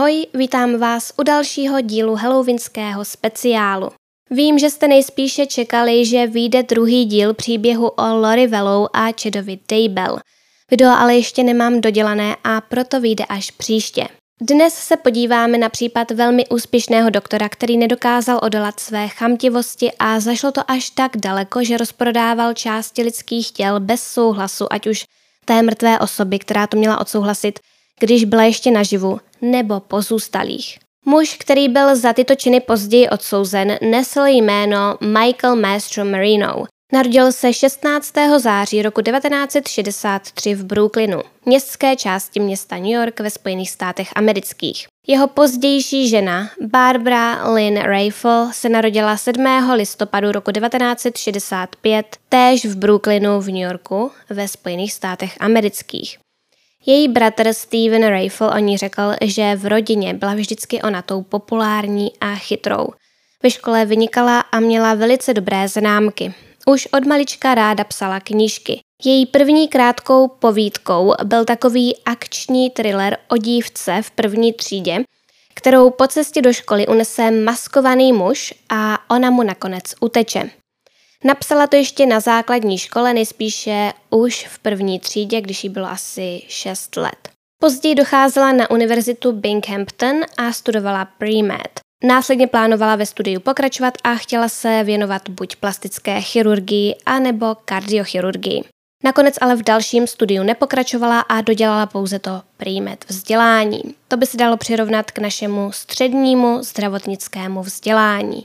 Ahoj, vítám vás u dalšího dílu halloweenského speciálu. Vím, že jste nejspíše čekali, že vyjde druhý díl příběhu o Lori Vellou a Chadovi Daybell. Video ale ještě nemám dodělané a proto vyjde až příště. Dnes se podíváme na případ velmi úspěšného doktora, který nedokázal odolat své chamtivosti a zašlo to až tak daleko, že rozprodával části lidských těl bez souhlasu, ať už té mrtvé osoby, která to měla odsouhlasit, když byla ještě naživu, nebo pozůstalých. Muž, který byl za tyto činy později odsouzen, nesl jméno Michael Maestro Marino. Narodil se 16. září roku 1963 v Brooklynu, městské části města New York ve Spojených státech amerických. Jeho pozdější žena, Barbara Lynn Rayfel, se narodila 7. listopadu roku 1965 též v Brooklynu v New Yorku ve Spojených státech amerických. Její bratr Steven Rayfel o ní řekl, že v rodině byla vždycky ona tou populární a chytrou. Ve škole vynikala a měla velice dobré známky. Už od malička ráda psala knížky. Její první krátkou povídkou byl takový akční thriller o dívce v první třídě, kterou po cestě do školy unese maskovaný muž a ona mu nakonec uteče. Napsala to ještě na základní škole, nejspíše už v první třídě, když jí bylo asi 6 let. Později docházela na univerzitu Binghamton a studovala pre-med. Následně plánovala ve studiu pokračovat a chtěla se věnovat buď plastické chirurgii, anebo kardiochirurgii. Nakonec ale v dalším studiu nepokračovala a dodělala pouze to pre-med vzdělání. To by se dalo přirovnat k našemu střednímu zdravotnickému vzdělání.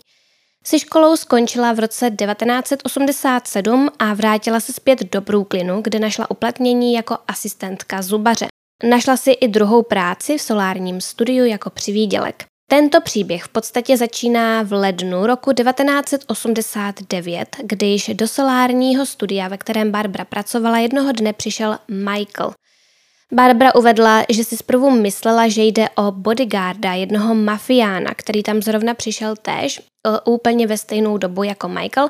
Se školou skončila v roce 1987 a vrátila se zpět do Brooklynu, kde našla uplatnění jako asistentka zubaře. Našla si i druhou práci v solárním studiu jako přivídělek. Tento příběh v podstatě začíná v lednu roku 1989, když do solárního studia, ve kterém Barbara pracovala, jednoho dne přišel Michael – Barbara uvedla, že si zprvu myslela, že jde o bodyguarda, jednoho mafiána, který tam zrovna přišel též, úplně ve stejnou dobu jako Michael,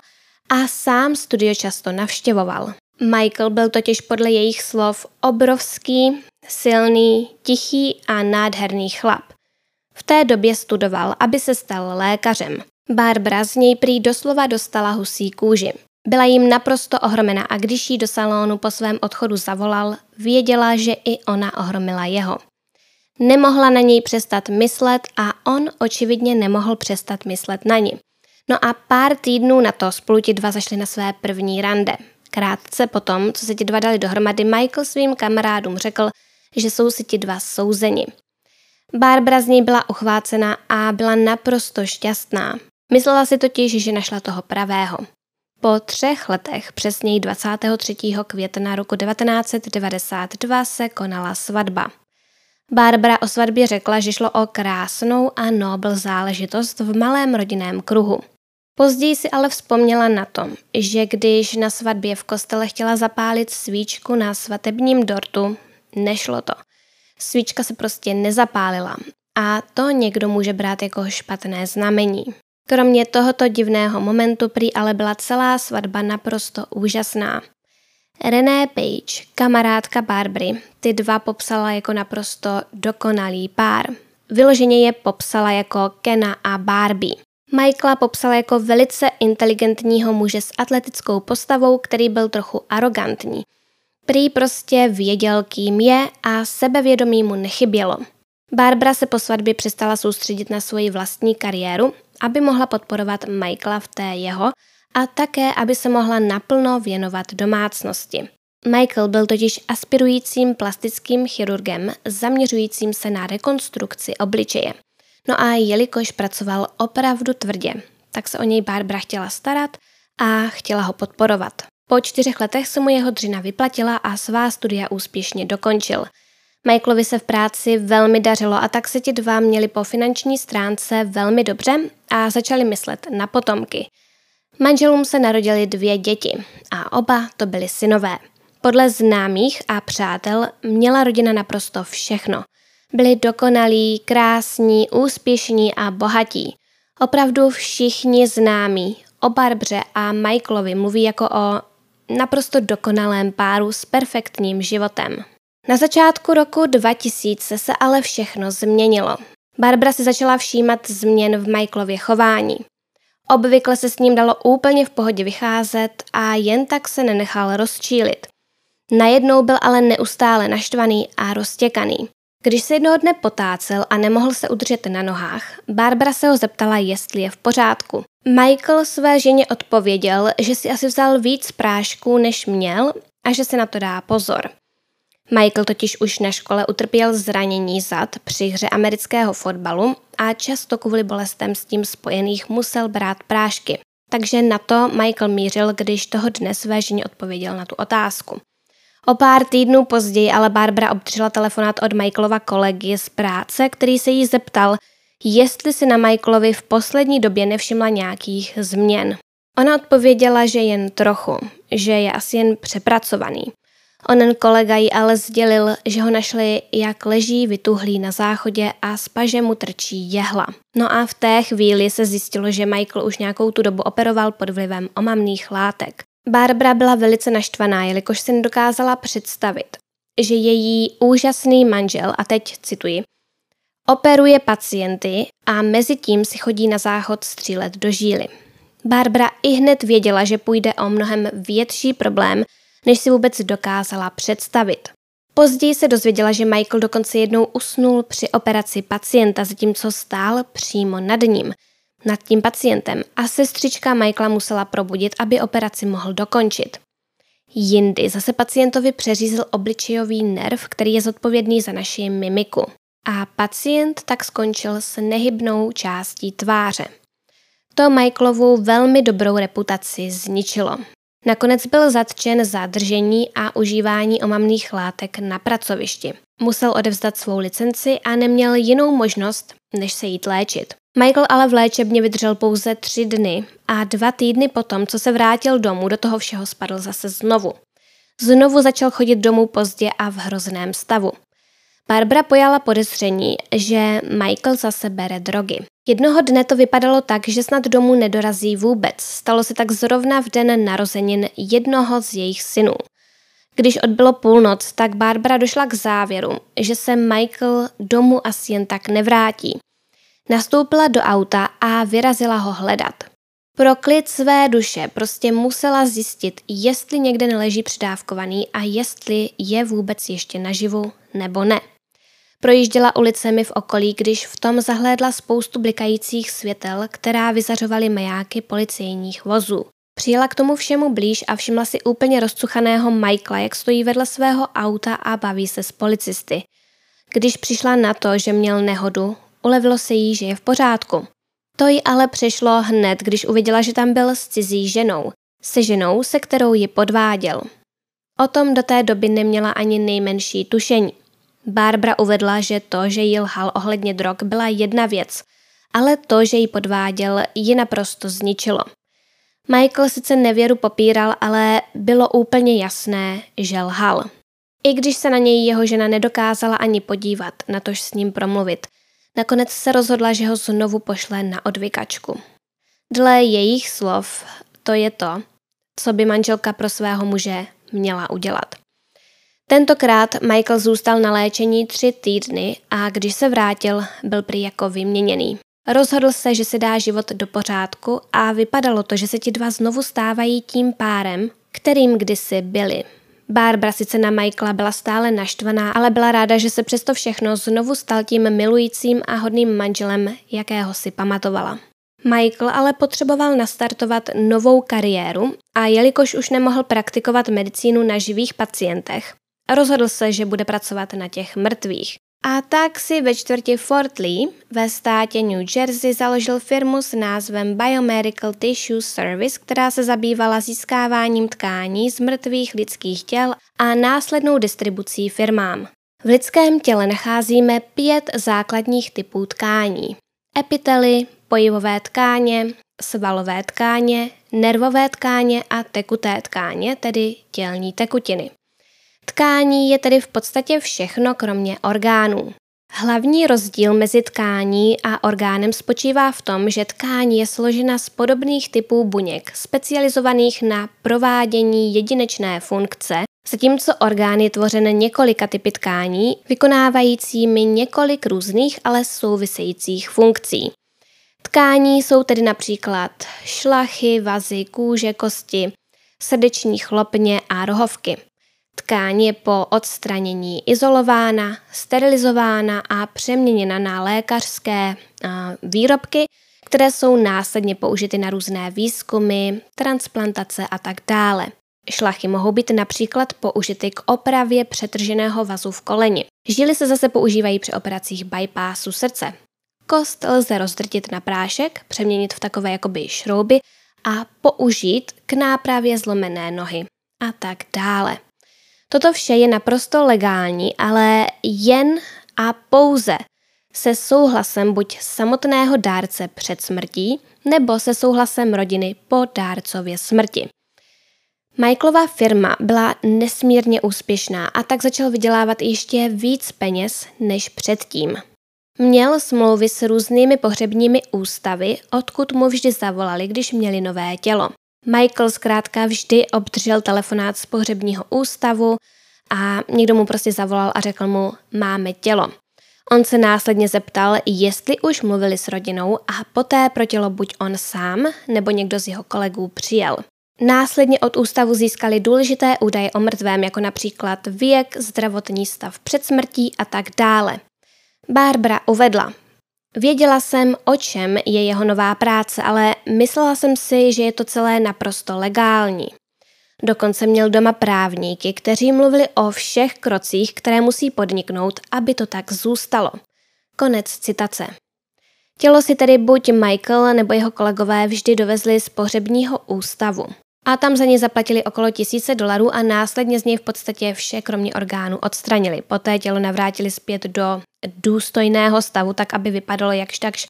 a sám studio často navštěvoval. Michael byl totiž podle jejich slov obrovský, silný, tichý a nádherný chlap. V té době studoval, aby se stal lékařem. Barbara z něj prý doslova dostala husí kůži. Byla jim naprosto ohromena a když jí do salonu po svém odchodu zavolal, věděla, že i ona ohromila jeho. Nemohla na něj přestat myslet a on očividně nemohl přestat myslet na ní. No a pár týdnů na to spolu ti dva zašli na své první rande. Krátce potom, co se ti dva dali dohromady, Michael svým kamarádům řekl, že jsou si ti dva souzeni. Barbara z něj byla uchvácena a byla naprosto šťastná. Myslela si totiž, že našla toho pravého. Po třech letech, přesněji 23. května roku 1992, se konala svatba. Barbara o svatbě řekla, že šlo o krásnou a nobl záležitost v malém rodinném kruhu. Později si ale vzpomněla na to, že když na svatbě v kostele chtěla zapálit svíčku na svatebním dortu, nešlo to. Svíčka se prostě nezapálila a to někdo může brát jako špatné znamení. Kromě tohoto divného momentu prý ale byla celá svatba naprosto úžasná. René Page, kamarádka Barbary, ty dva popsala jako naprosto dokonalý pár. Vyloženě je popsala jako Kena a Barbie. Michaela popsala jako velice inteligentního muže s atletickou postavou, který byl trochu arrogantní. Prý prostě věděl, kým je a sebevědomí mu nechybělo. Barbara se po svatbě přestala soustředit na svoji vlastní kariéru aby mohla podporovat Michaela v té jeho a také, aby se mohla naplno věnovat domácnosti. Michael byl totiž aspirujícím plastickým chirurgem zaměřujícím se na rekonstrukci obličeje. No a jelikož pracoval opravdu tvrdě, tak se o něj Barbara chtěla starat a chtěla ho podporovat. Po čtyřech letech se mu jeho dřina vyplatila a svá studia úspěšně dokončil – Michaelovi se v práci velmi dařilo a tak se ti dva měli po finanční stránce velmi dobře a začali myslet na potomky. Manželům se narodili dvě děti a oba to byly synové. Podle známých a přátel měla rodina naprosto všechno. Byli dokonalí, krásní, úspěšní a bohatí. Opravdu všichni známí o Barbře a Michaelovi mluví jako o naprosto dokonalém páru s perfektním životem. Na začátku roku 2000 se ale všechno změnilo. Barbara si začala všímat změn v Michaelově chování. Obvykle se s ním dalo úplně v pohodě vycházet a jen tak se nenechal rozčílit. Najednou byl ale neustále naštvaný a roztěkaný. Když se jednoho dne potácel a nemohl se udržet na nohách, Barbara se ho zeptala, jestli je v pořádku. Michael své ženě odpověděl, že si asi vzal víc prášků, než měl a že se na to dá pozor. Michael totiž už na škole utrpěl zranění zad při hře amerického fotbalu a často kvůli bolestem s tím spojených musel brát prášky. Takže na to Michael mířil, když toho dne své ženě odpověděl na tu otázku. O pár týdnů později ale Barbara obdržela telefonát od Michaelova kolegy z práce, který se jí zeptal, jestli si na Michaelovi v poslední době nevšimla nějakých změn. Ona odpověděla, že jen trochu, že je asi jen přepracovaný. Onen kolega jí ale sdělil, že ho našli, jak leží vytuhlý na záchodě a z paže mu trčí jehla. No a v té chvíli se zjistilo, že Michael už nějakou tu dobu operoval pod vlivem omamných látek. Barbara byla velice naštvaná, jelikož si nedokázala představit, že její úžasný manžel, a teď cituji, operuje pacienty a mezi tím si chodí na záchod střílet do žíly. Barbara i hned věděla, že půjde o mnohem větší problém, než si vůbec dokázala představit. Později se dozvěděla, že Michael dokonce jednou usnul při operaci pacienta, zatímco stál přímo nad ním, nad tím pacientem a sestřička Michaela musela probudit, aby operaci mohl dokončit. Jindy zase pacientovi přeřízl obličejový nerv, který je zodpovědný za naši mimiku. A pacient tak skončil s nehybnou částí tváře. To Michaelovu velmi dobrou reputaci zničilo. Nakonec byl zatčen za držení a užívání omamných látek na pracovišti. Musel odevzdat svou licenci a neměl jinou možnost, než se jít léčit. Michael ale v léčebně vydržel pouze tři dny a dva týdny potom, co se vrátil domů, do toho všeho spadl zase znovu. Znovu začal chodit domů pozdě a v hrozném stavu. Barbara pojala podezření, že Michael zase bere drogy. Jednoho dne to vypadalo tak, že snad domů nedorazí vůbec. Stalo se tak zrovna v den narozenin jednoho z jejich synů. Když odbylo půlnoc, tak Barbara došla k závěru, že se Michael domů asi jen tak nevrátí. Nastoupila do auta a vyrazila ho hledat. Pro klid své duše prostě musela zjistit, jestli někde neleží přidávkovaný a jestli je vůbec ještě naživu nebo ne. Projížděla ulicemi v okolí, když v tom zahlédla spoustu blikajících světel, která vyzařovaly majáky policejních vozů. Přijela k tomu všemu blíž a všimla si úplně rozcuchaného Michaela, jak stojí vedle svého auta a baví se s policisty. Když přišla na to, že měl nehodu, ulevilo se jí, že je v pořádku. To jí ale přešlo hned, když uviděla, že tam byl s cizí ženou. Se ženou, se kterou ji podváděl. O tom do té doby neměla ani nejmenší tušení. Barbara uvedla, že to, že jí lhal ohledně drog, byla jedna věc, ale to, že ji podváděl, ji naprosto zničilo. Michael sice nevěru popíral, ale bylo úplně jasné, že lhal. I když se na něj jeho žena nedokázala ani podívat, na tož s ním promluvit, nakonec se rozhodla, že ho znovu pošle na odvykačku. Dle jejich slov to je to, co by manželka pro svého muže měla udělat. Tentokrát Michael zůstal na léčení tři týdny a když se vrátil, byl prý jako vyměněný. Rozhodl se, že si dá život do pořádku a vypadalo to, že se ti dva znovu stávají tím párem, kterým kdysi byli. Barbara sice na Michaela byla stále naštvaná, ale byla ráda, že se přesto všechno znovu stal tím milujícím a hodným manželem, jakého si pamatovala. Michael ale potřeboval nastartovat novou kariéru a jelikož už nemohl praktikovat medicínu na živých pacientech, Rozhodl se, že bude pracovat na těch mrtvých. A tak si ve čtvrti Fort Lee ve státě New Jersey založil firmu s názvem Biomedical Tissue Service, která se zabývala získáváním tkání z mrtvých lidských těl a následnou distribucí firmám. V lidském těle nacházíme pět základních typů tkání. Epitely, pojivové tkáně, svalové tkáně, nervové tkáně a tekuté tkáně, tedy tělní tekutiny. Tkání je tedy v podstatě všechno kromě orgánů. Hlavní rozdíl mezi tkání a orgánem spočívá v tom, že tkání je složena z podobných typů buněk, specializovaných na provádění jedinečné funkce, Zatímco orgán je tvořen několika typy tkání, vykonávajícími několik různých, ale souvisejících funkcí. Tkání jsou tedy například šlachy, vazy, kůže, kosti, srdeční chlopně a rohovky. Tkáň je po odstranění izolována, sterilizována a přeměněna na lékařské výrobky, které jsou následně použity na různé výzkumy, transplantace a tak dále. Šlachy mohou být například použity k opravě přetrženého vazu v koleni. Žíly se zase používají při operacích bypassu srdce. Kost lze rozdrtit na prášek, přeměnit v takové jakoby šrouby a použít k nápravě zlomené nohy a tak dále. Toto vše je naprosto legální, ale jen a pouze se souhlasem buď samotného dárce před smrtí nebo se souhlasem rodiny po dárcově smrti. Michaelova firma byla nesmírně úspěšná a tak začal vydělávat ještě víc peněz než předtím. Měl smlouvy s různými pohřebními ústavy, odkud mu vždy zavolali, když měli nové tělo. Michael zkrátka vždy obdržel telefonát z pohřebního ústavu a někdo mu prostě zavolal a řekl mu, máme tělo. On se následně zeptal, jestli už mluvili s rodinou a poté pro tělo buď on sám nebo někdo z jeho kolegů přijel. Následně od ústavu získali důležité údaje o mrtvém, jako například věk, zdravotní stav před smrtí a tak dále. Barbara uvedla, Věděla jsem, o čem je jeho nová práce, ale myslela jsem si, že je to celé naprosto legální. Dokonce měl doma právníky, kteří mluvili o všech krocích, které musí podniknout, aby to tak zůstalo. Konec citace. Tělo si tedy buď Michael nebo jeho kolegové vždy dovezli z pohřebního ústavu. A tam za ně zaplatili okolo tisíce dolarů a následně z něj v podstatě vše kromě orgánu odstranili. Poté tělo navrátili zpět do důstojného stavu, tak aby vypadalo jakž takž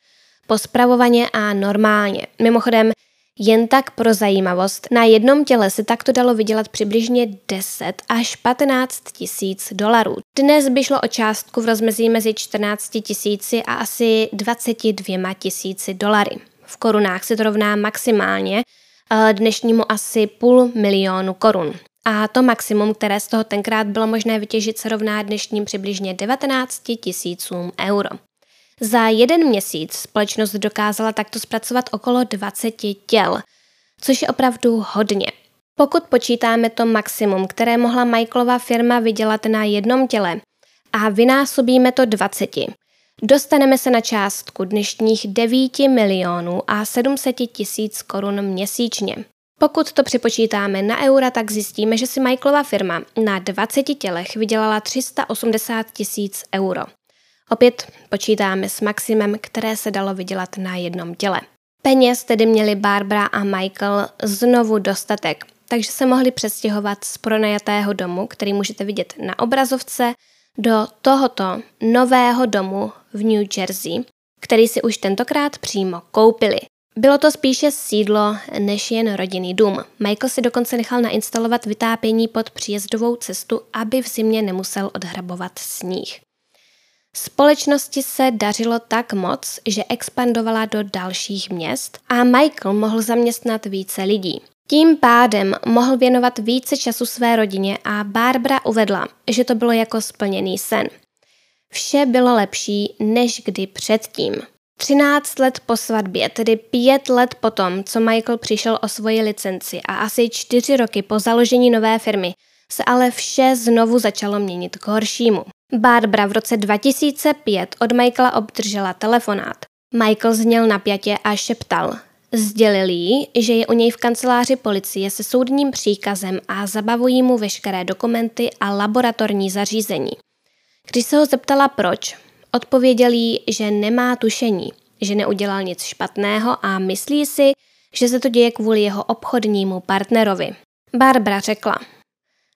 pospravovaně a normálně. Mimochodem, jen tak pro zajímavost, na jednom těle se takto dalo vydělat přibližně 10 až 15 tisíc dolarů. Dnes by šlo o částku v rozmezí mezi 14 tisíci a asi 22 tisíci dolary. V korunách se to rovná maximálně eh, dnešnímu asi půl milionu korun. A to maximum, které z toho tenkrát bylo možné vytěžit, se rovná dnešním přibližně 19 tisícům euro. Za jeden měsíc společnost dokázala takto zpracovat okolo 20 těl, což je opravdu hodně. Pokud počítáme to maximum, které mohla Michaelova firma vydělat na jednom těle a vynásobíme to 20, dostaneme se na částku dnešních 9 milionů a 700 tisíc korun měsíčně. Pokud to připočítáme na eura, tak zjistíme, že si Michaelova firma na 20 tělech vydělala 380 tisíc euro. Opět počítáme s maximem, které se dalo vydělat na jednom těle. Peněz tedy měli Barbara a Michael znovu dostatek, takže se mohli přestěhovat z pronajatého domu, který můžete vidět na obrazovce, do tohoto nového domu v New Jersey, který si už tentokrát přímo koupili. Bylo to spíše sídlo než jen rodinný dům. Michael si dokonce nechal nainstalovat vytápění pod příjezdovou cestu, aby v zimě nemusel odhrabovat sníh. Společnosti se dařilo tak moc, že expandovala do dalších měst a Michael mohl zaměstnat více lidí. Tím pádem mohl věnovat více času své rodině a Barbara uvedla, že to bylo jako splněný sen. Vše bylo lepší než kdy předtím. 13 let po svatbě, tedy 5 let potom, co Michael přišel o svoji licenci a asi 4 roky po založení nové firmy, se ale vše znovu začalo měnit k horšímu. Barbara v roce 2005 od Michaela obdržela telefonát. Michael zněl napjatě a šeptal. Sdělil jí, že je u něj v kanceláři policie se soudním příkazem a zabavují mu veškeré dokumenty a laboratorní zařízení. Když se ho zeptala proč, odpověděl jí, že nemá tušení, že neudělal nic špatného a myslí si, že se to děje kvůli jeho obchodnímu partnerovi. Barbara řekla,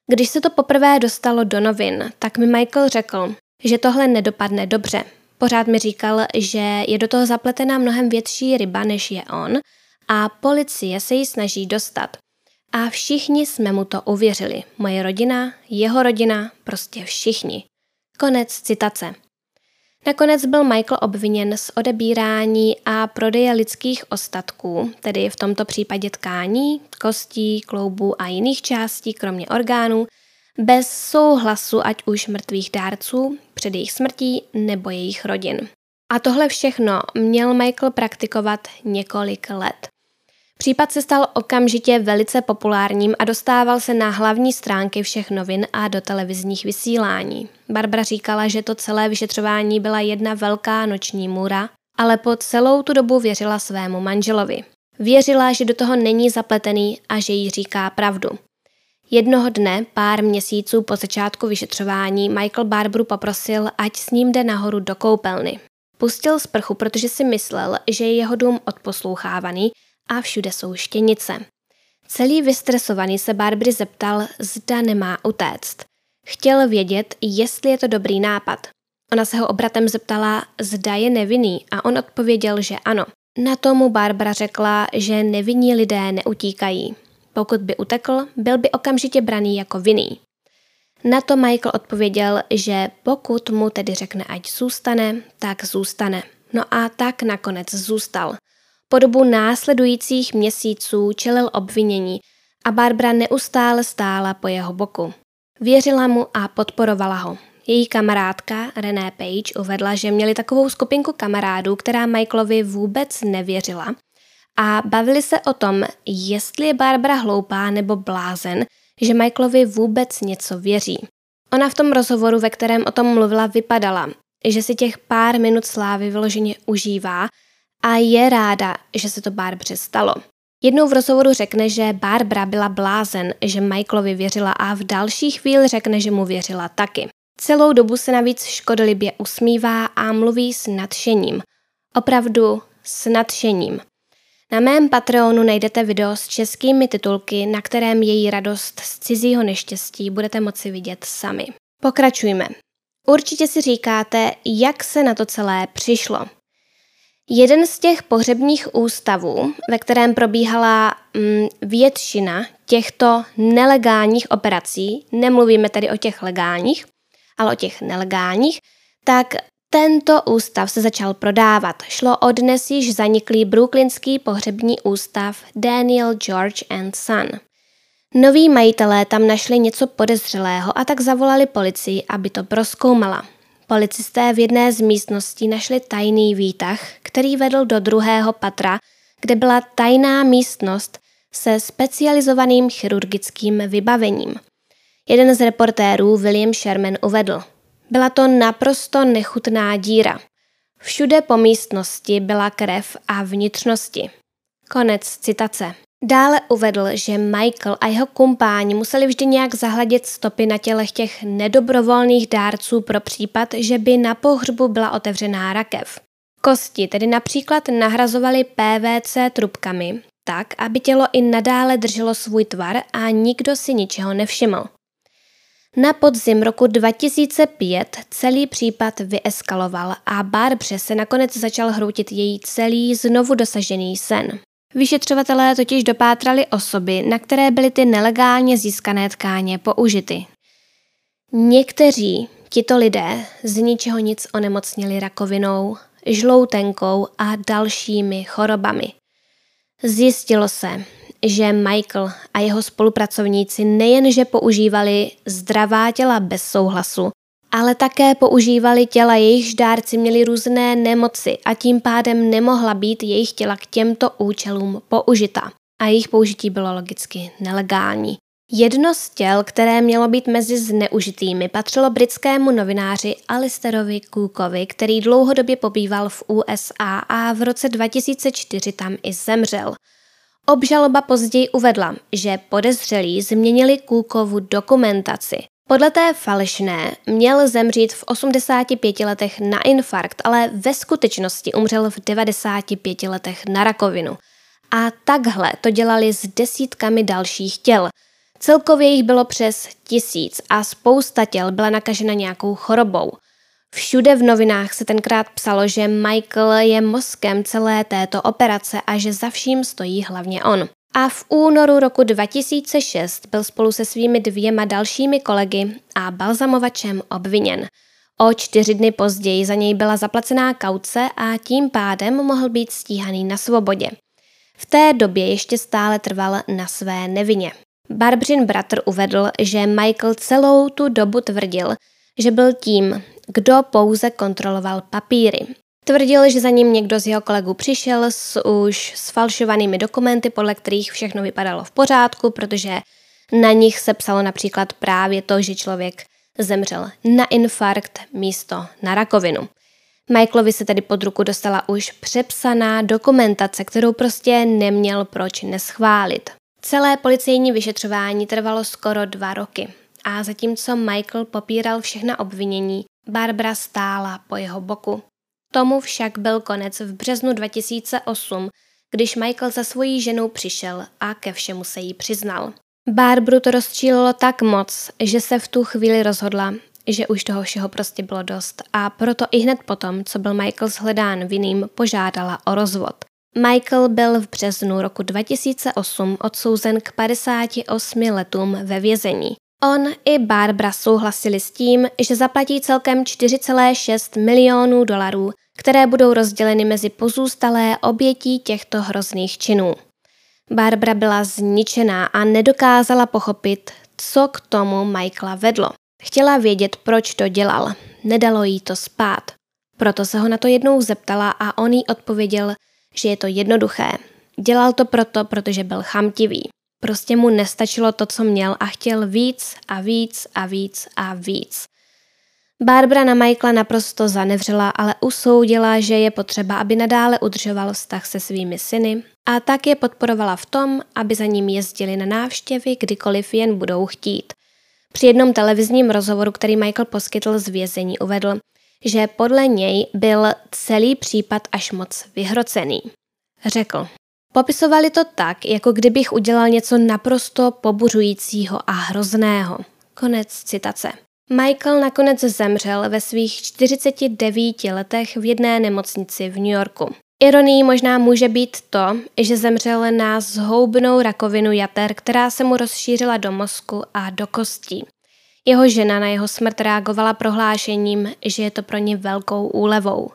když se to poprvé dostalo do novin, tak mi Michael řekl, že tohle nedopadne dobře. Pořád mi říkal, že je do toho zapletená mnohem větší ryba, než je on, a policie se jí snaží dostat. A všichni jsme mu to uvěřili. Moje rodina, jeho rodina, prostě všichni. Konec citace. Nakonec byl Michael obviněn z odebírání a prodeje lidských ostatků, tedy v tomto případě tkání, kostí, kloubů a jiných částí, kromě orgánů, bez souhlasu ať už mrtvých dárců před jejich smrtí nebo jejich rodin. A tohle všechno měl Michael praktikovat několik let. Případ se stal okamžitě velice populárním a dostával se na hlavní stránky všech novin a do televizních vysílání. Barbara říkala, že to celé vyšetřování byla jedna velká noční můra, ale po celou tu dobu věřila svému manželovi. Věřila, že do toho není zapletený a že jí říká pravdu. Jednoho dne, pár měsíců po začátku vyšetřování, Michael Barbaru poprosil, ať s ním jde nahoru do koupelny. Pustil sprchu, protože si myslel, že je jeho dům odposlouchávaný a všude jsou štěnice. Celý vystresovaný se Barbary zeptal, zda nemá utéct. Chtěl vědět, jestli je to dobrý nápad. Ona se ho obratem zeptala, zda je nevinný a on odpověděl, že ano. Na tomu Barbara řekla, že nevinní lidé neutíkají. Pokud by utekl, byl by okamžitě braný jako vinný. Na to Michael odpověděl, že pokud mu tedy řekne, ať zůstane, tak zůstane. No a tak nakonec zůstal. Po dobu následujících měsíců čelil obvinění a Barbara neustále stála po jeho boku. Věřila mu a podporovala ho. Její kamarádka René Page uvedla, že měli takovou skupinku kamarádů, která Michaelovi vůbec nevěřila a bavili se o tom, jestli je Barbara hloupá nebo blázen, že Michaelovi vůbec něco věří. Ona v tom rozhovoru, ve kterém o tom mluvila, vypadala, že si těch pár minut slávy vyloženě užívá a je ráda, že se to Barbře stalo. Jednou v rozhovoru řekne, že Barbara byla blázen, že Michaelovi věřila a v další chvíli řekne, že mu věřila taky. Celou dobu se navíc škodolibě usmívá a mluví s nadšením. Opravdu s nadšením. Na mém Patreonu najdete video s českými titulky, na kterém její radost z cizího neštěstí budete moci vidět sami. Pokračujme. Určitě si říkáte, jak se na to celé přišlo. Jeden z těch pohřebních ústavů, ve kterém probíhala mm, většina těchto nelegálních operací, nemluvíme tedy o těch legálních, ale o těch nelegálních, tak tento ústav se začal prodávat. Šlo o dnes již zaniklý brooklynský pohřební ústav Daniel George and Son. Noví majitelé tam našli něco podezřelého a tak zavolali policii, aby to proskoumala. Policisté v jedné z místností našli tajný výtah, který vedl do druhého patra, kde byla tajná místnost se specializovaným chirurgickým vybavením. Jeden z reportérů, William Sherman, uvedl – byla to naprosto nechutná díra. Všude po místnosti byla krev a vnitřnosti. Konec citace. Dále uvedl, že Michael a jeho kumpáni museli vždy nějak zahladit stopy na tělech těch nedobrovolných dárců pro případ, že by na pohřbu byla otevřená rakev. Kosti tedy například nahrazovali PVC trubkami, tak, aby tělo i nadále drželo svůj tvar a nikdo si ničeho nevšiml. Na podzim roku 2005 celý případ vyeskaloval a Barbře se nakonec začal hroutit její celý znovu dosažený sen. Vyšetřovatelé totiž dopátrali osoby, na které byly ty nelegálně získané tkáně použity. Někteří tito lidé z ničeho nic onemocnili rakovinou, žloutenkou a dalšími chorobami. Zjistilo se, že Michael a jeho spolupracovníci nejenže používali zdravá těla bez souhlasu, ale také používali těla, jejichž dárci měli různé nemoci a tím pádem nemohla být jejich těla k těmto účelům použita. A jejich použití bylo logicky nelegální. Jedno z těl, které mělo být mezi zneužitými, patřilo britskému novináři Alisterovi Cookovi, který dlouhodobě pobýval v USA a v roce 2004 tam i zemřel. Obžaloba později uvedla, že podezřelí změnili Kůkovu dokumentaci. Podle té falešné měl zemřít v 85 letech na infarkt, ale ve skutečnosti umřel v 95 letech na rakovinu. A takhle to dělali s desítkami dalších těl. Celkově jich bylo přes tisíc a spousta těl byla nakažena nějakou chorobou. Všude v novinách se tenkrát psalo, že Michael je mozkem celé této operace a že za vším stojí hlavně on. A v únoru roku 2006 byl spolu se svými dvěma dalšími kolegy a balzamovačem obviněn. O čtyři dny později za něj byla zaplacená kauce a tím pádem mohl být stíhaný na svobodě. V té době ještě stále trval na své nevině. Barbrin bratr uvedl, že Michael celou tu dobu tvrdil, že byl tím, kdo pouze kontroloval papíry. Tvrdil, že za ním někdo z jeho kolegů přišel s už sfalšovanými dokumenty, podle kterých všechno vypadalo v pořádku, protože na nich se psalo například právě to, že člověk zemřel na infarkt místo na rakovinu. Michaelovi se tedy pod ruku dostala už přepsaná dokumentace, kterou prostě neměl proč neschválit. Celé policejní vyšetřování trvalo skoro dva roky a zatímco Michael popíral všechna obvinění, Barbara stála po jeho boku. Tomu však byl konec v březnu 2008, když Michael za svojí ženou přišel a ke všemu se jí přiznal. Barbru to rozčílilo tak moc, že se v tu chvíli rozhodla, že už toho všeho prostě bylo dost a proto i hned potom, co byl Michael shledán vinným, požádala o rozvod. Michael byl v březnu roku 2008 odsouzen k 58 letům ve vězení. On i Barbara souhlasili s tím, že zaplatí celkem 4,6 milionů dolarů, které budou rozděleny mezi pozůstalé obětí těchto hrozných činů. Barbara byla zničená a nedokázala pochopit, co k tomu Michaela vedlo. Chtěla vědět, proč to dělal. Nedalo jí to spát. Proto se ho na to jednou zeptala a on jí odpověděl, že je to jednoduché. Dělal to proto, protože byl chamtivý. Prostě mu nestačilo to, co měl a chtěl víc a víc a víc a víc. Barbara na Michaela naprosto zanevřela, ale usoudila, že je potřeba, aby nadále udržoval vztah se svými syny a tak je podporovala v tom, aby za ním jezdili na návštěvy, kdykoliv jen budou chtít. Při jednom televizním rozhovoru, který Michael poskytl z vězení, uvedl, že podle něj byl celý případ až moc vyhrocený. Řekl, popisovali to tak, jako kdybych udělal něco naprosto pobuřujícího a hrozného. Konec citace. Michael nakonec zemřel ve svých 49 letech v jedné nemocnici v New Yorku. Ironií možná může být to, že zemřel na zhoubnou rakovinu jater, která se mu rozšířila do mozku a do kostí. Jeho žena na jeho smrt reagovala prohlášením, že je to pro ně velkou úlevou.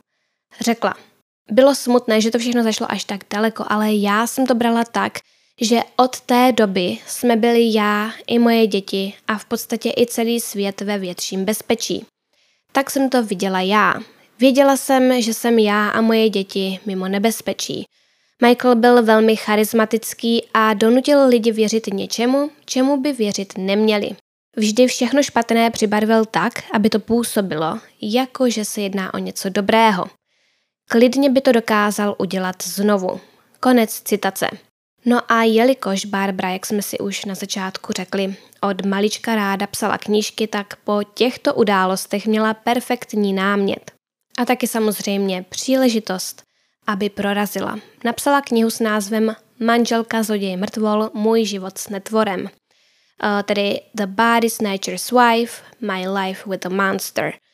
Řekla, bylo smutné, že to všechno zašlo až tak daleko, ale já jsem to brala tak, že od té doby jsme byli já i moje děti a v podstatě i celý svět ve větším bezpečí. Tak jsem to viděla já. Věděla jsem, že jsem já a moje děti mimo nebezpečí. Michael byl velmi charismatický a donutil lidi věřit něčemu, čemu by věřit neměli. Vždy všechno špatné přibarvil tak, aby to působilo, jako že se jedná o něco dobrého. Klidně by to dokázal udělat znovu. Konec citace. No a jelikož Barbara, jak jsme si už na začátku řekli, od malička ráda psala knížky, tak po těchto událostech měla perfektní námět. A taky samozřejmě příležitost, aby prorazila. Napsala knihu s názvem Manželka zloděj mrtvol, můj život s netvorem. Uh, tedy The Body Snatcher's Wife, My Life with a Monster –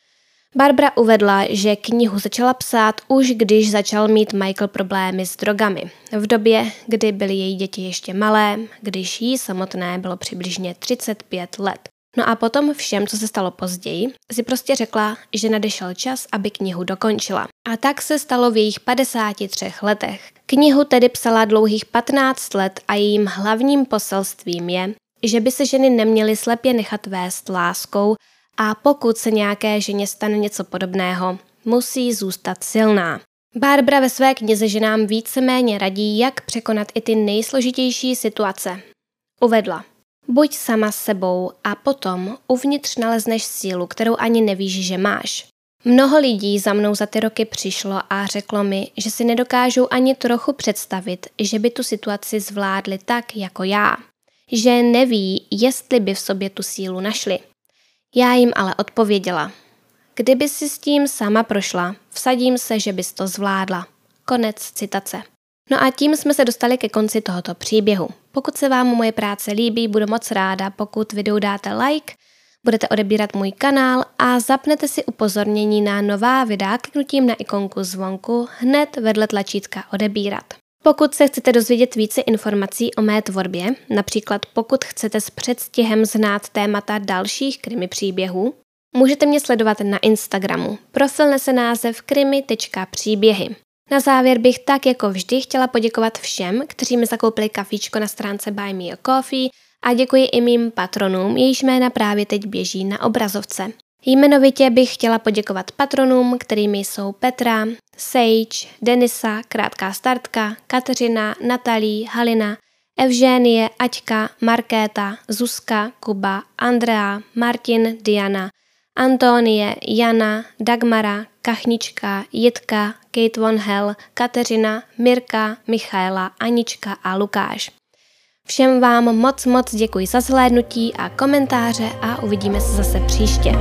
Barbara uvedla, že knihu začala psát už když začal mít Michael problémy s drogami. V době, kdy byly její děti ještě malé, když jí samotné bylo přibližně 35 let. No a potom všem, co se stalo později, si prostě řekla, že nadešel čas, aby knihu dokončila. A tak se stalo v jejich 53 letech. Knihu tedy psala dlouhých 15 let a jejím hlavním poselstvím je, že by se ženy neměly slepě nechat vést láskou a pokud se nějaké ženě stane něco podobného, musí zůstat silná. Barbara ve své knize ženám víceméně radí, jak překonat i ty nejsložitější situace. Uvedla. Buď sama s sebou a potom uvnitř nalezneš sílu, kterou ani nevíš, že máš. Mnoho lidí za mnou za ty roky přišlo a řeklo mi, že si nedokážou ani trochu představit, že by tu situaci zvládli tak jako já. Že neví, jestli by v sobě tu sílu našli. Já jim ale odpověděla. Kdyby si s tím sama prošla, vsadím se, že bys to zvládla. Konec citace. No a tím jsme se dostali ke konci tohoto příběhu. Pokud se vám moje práce líbí, budu moc ráda, pokud videu dáte like, budete odebírat můj kanál a zapnete si upozornění na nová videa kliknutím na ikonku zvonku hned vedle tlačítka odebírat. Pokud se chcete dozvědět více informací o mé tvorbě, například pokud chcete s předstihem znát témata dalších krimi příběhů, můžete mě sledovat na Instagramu. Profil nese název krimi.příběhy. Na závěr bych tak jako vždy chtěla poděkovat všem, kteří mi zakoupili kafíčko na stránce Buy Me a Coffee A děkuji i mým patronům, jejichž jména právě teď běží na obrazovce. Jmenovitě bych chtěla poděkovat patronům, kterými jsou Petra, Sage, Denisa, Krátká startka, Kateřina, Natalí, Halina, Evžénie, Aťka, Markéta, Zuzka, Kuba, Andrea, Martin, Diana, Antonie, Jana, Dagmara, Kachnička, Jitka, Kate Von Hell, Kateřina, Mirka, Michaela, Anička a Lukáš. Všem vám moc moc děkuji za zhlédnutí a komentáře a uvidíme se zase příště.